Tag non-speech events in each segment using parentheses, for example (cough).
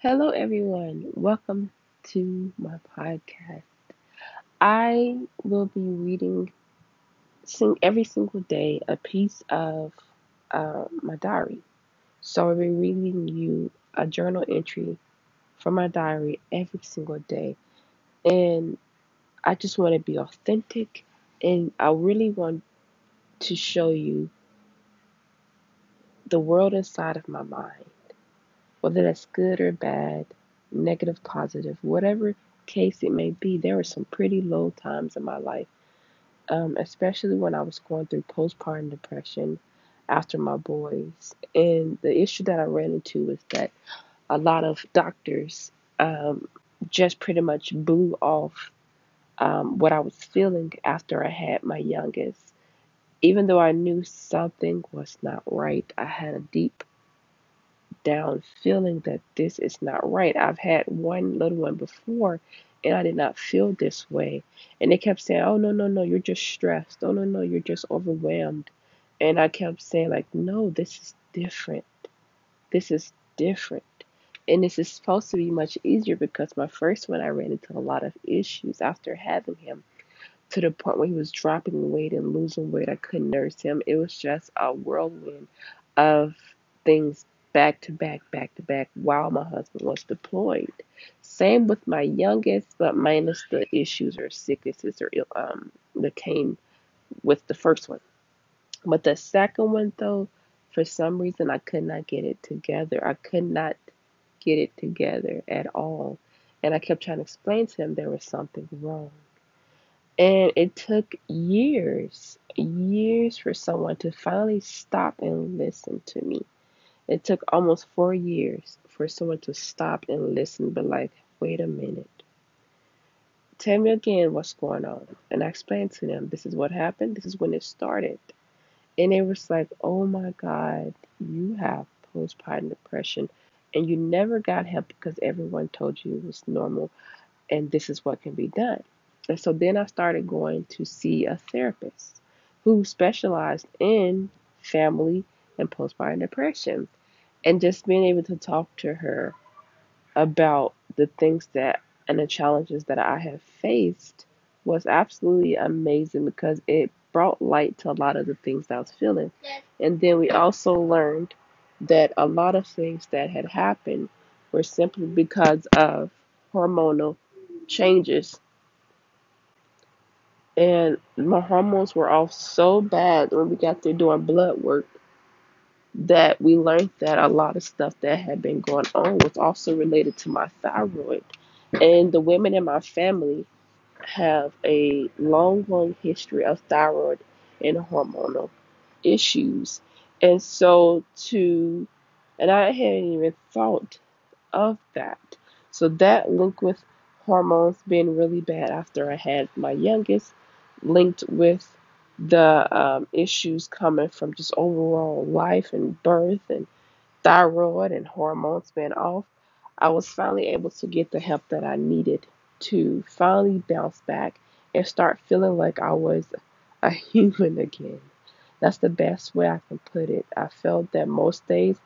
Hello, everyone. Welcome to my podcast. I will be reading sing every single day a piece of uh, my diary. So I'll be reading you a journal entry from my diary every single day, and I just want to be authentic, and I really want to show you the world inside of my mind. Whether that's good or bad, negative, positive, whatever case it may be, there were some pretty low times in my life, um, especially when I was going through postpartum depression after my boys. And the issue that I ran into was that a lot of doctors um, just pretty much blew off um, what I was feeling after I had my youngest. Even though I knew something was not right, I had a deep down feeling that this is not right. I've had one little one before and I did not feel this way. And they kept saying, Oh, no, no, no, you're just stressed. Oh, no, no, you're just overwhelmed. And I kept saying, like, no, this is different. This is different. And this is supposed to be much easier because my first one, I ran into a lot of issues after having him to the point where he was dropping weight and losing weight. I couldn't nurse him. It was just a whirlwind of things back to back, back to back while my husband was deployed. Same with my youngest, but minus the issues or sicknesses or um that came with the first one. But the second one though, for some reason I could not get it together. I could not get it together at all. And I kept trying to explain to him there was something wrong. And it took years, years for someone to finally stop and listen to me. It took almost four years for someone to stop and listen, but like, wait a minute. Tell me again what's going on. And I explained to them, this is what happened, this is when it started. And it was like, oh my God, you have postpartum depression. And you never got help because everyone told you it was normal and this is what can be done. And so then I started going to see a therapist who specialized in family and postpartum depression. And just being able to talk to her about the things that and the challenges that I have faced was absolutely amazing because it brought light to a lot of the things that I was feeling. And then we also learned that a lot of things that had happened were simply because of hormonal changes. And my hormones were off so bad when we got there doing blood work that we learned that a lot of stuff that had been going on was also related to my thyroid. And the women in my family have a long, long history of thyroid and hormonal issues. And so to, and I hadn't even thought of that. So that linked with hormones being really bad after I had my youngest, linked with the um, issues coming from just overall life and birth and thyroid and hormones being off, I was finally able to get the help that I needed to finally bounce back and start feeling like I was a (laughs) human again. That's the best way I can put it. I felt that most days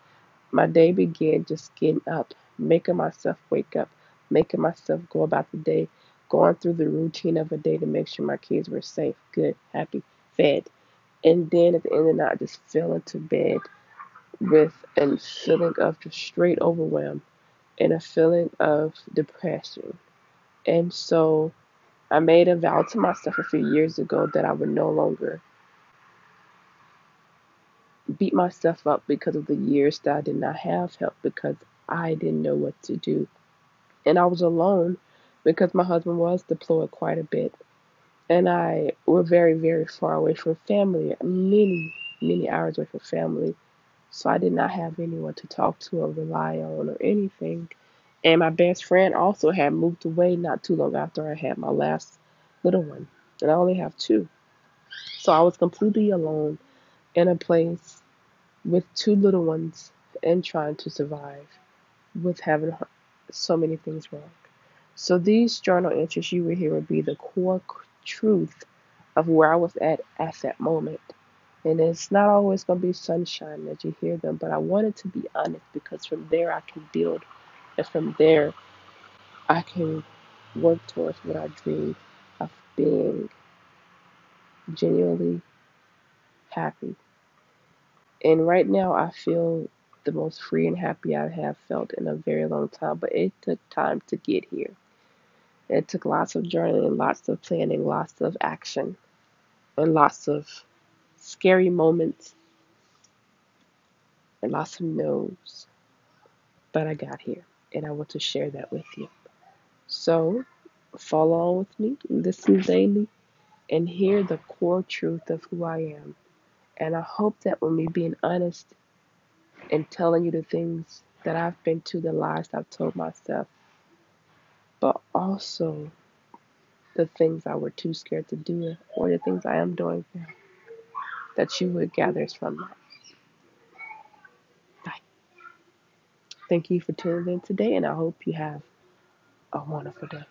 my day began just getting up, making myself wake up, making myself go about the day, going through the routine of a day to make sure my kids were safe, good, happy, fed. And then at the end of the night, I just fell into bed with a feeling of just straight overwhelm and a feeling of depression. And so I made a vow to myself a few years ago that I would no longer beat myself up because of the years that I did not have help because I didn't know what to do. And I was alone because my husband was deployed quite a bit. And I were very, very far away from family, many, many hours away from family. So I did not have anyone to talk to or rely on or anything. And my best friend also had moved away not too long after I had my last little one. And I only have two. So I was completely alone in a place with two little ones and trying to survive with having so many things wrong. So these journal entries you will hear will be the core truth of where I was at at that moment. And it's not always going to be sunshine as you hear them, but I wanted to be honest because from there I can build And from there, I can work towards what I dream of being genuinely happy. And right now, I feel the most free and happy I have felt in a very long time, but it took time to get here. It took lots of journaling, lots of planning, lots of action, and lots of scary moments and lots of no's. But I got here, and I want to share that with you. So, follow on with me, listen daily, and hear the core truth of who I am. And I hope that when me being honest and telling you the things that I've been to, the lies I've told myself, but also the things I were too scared to do, or the things I am doing now, that you would gather from that. Bye. Thank you for tuning in today, and I hope you have a wonderful day.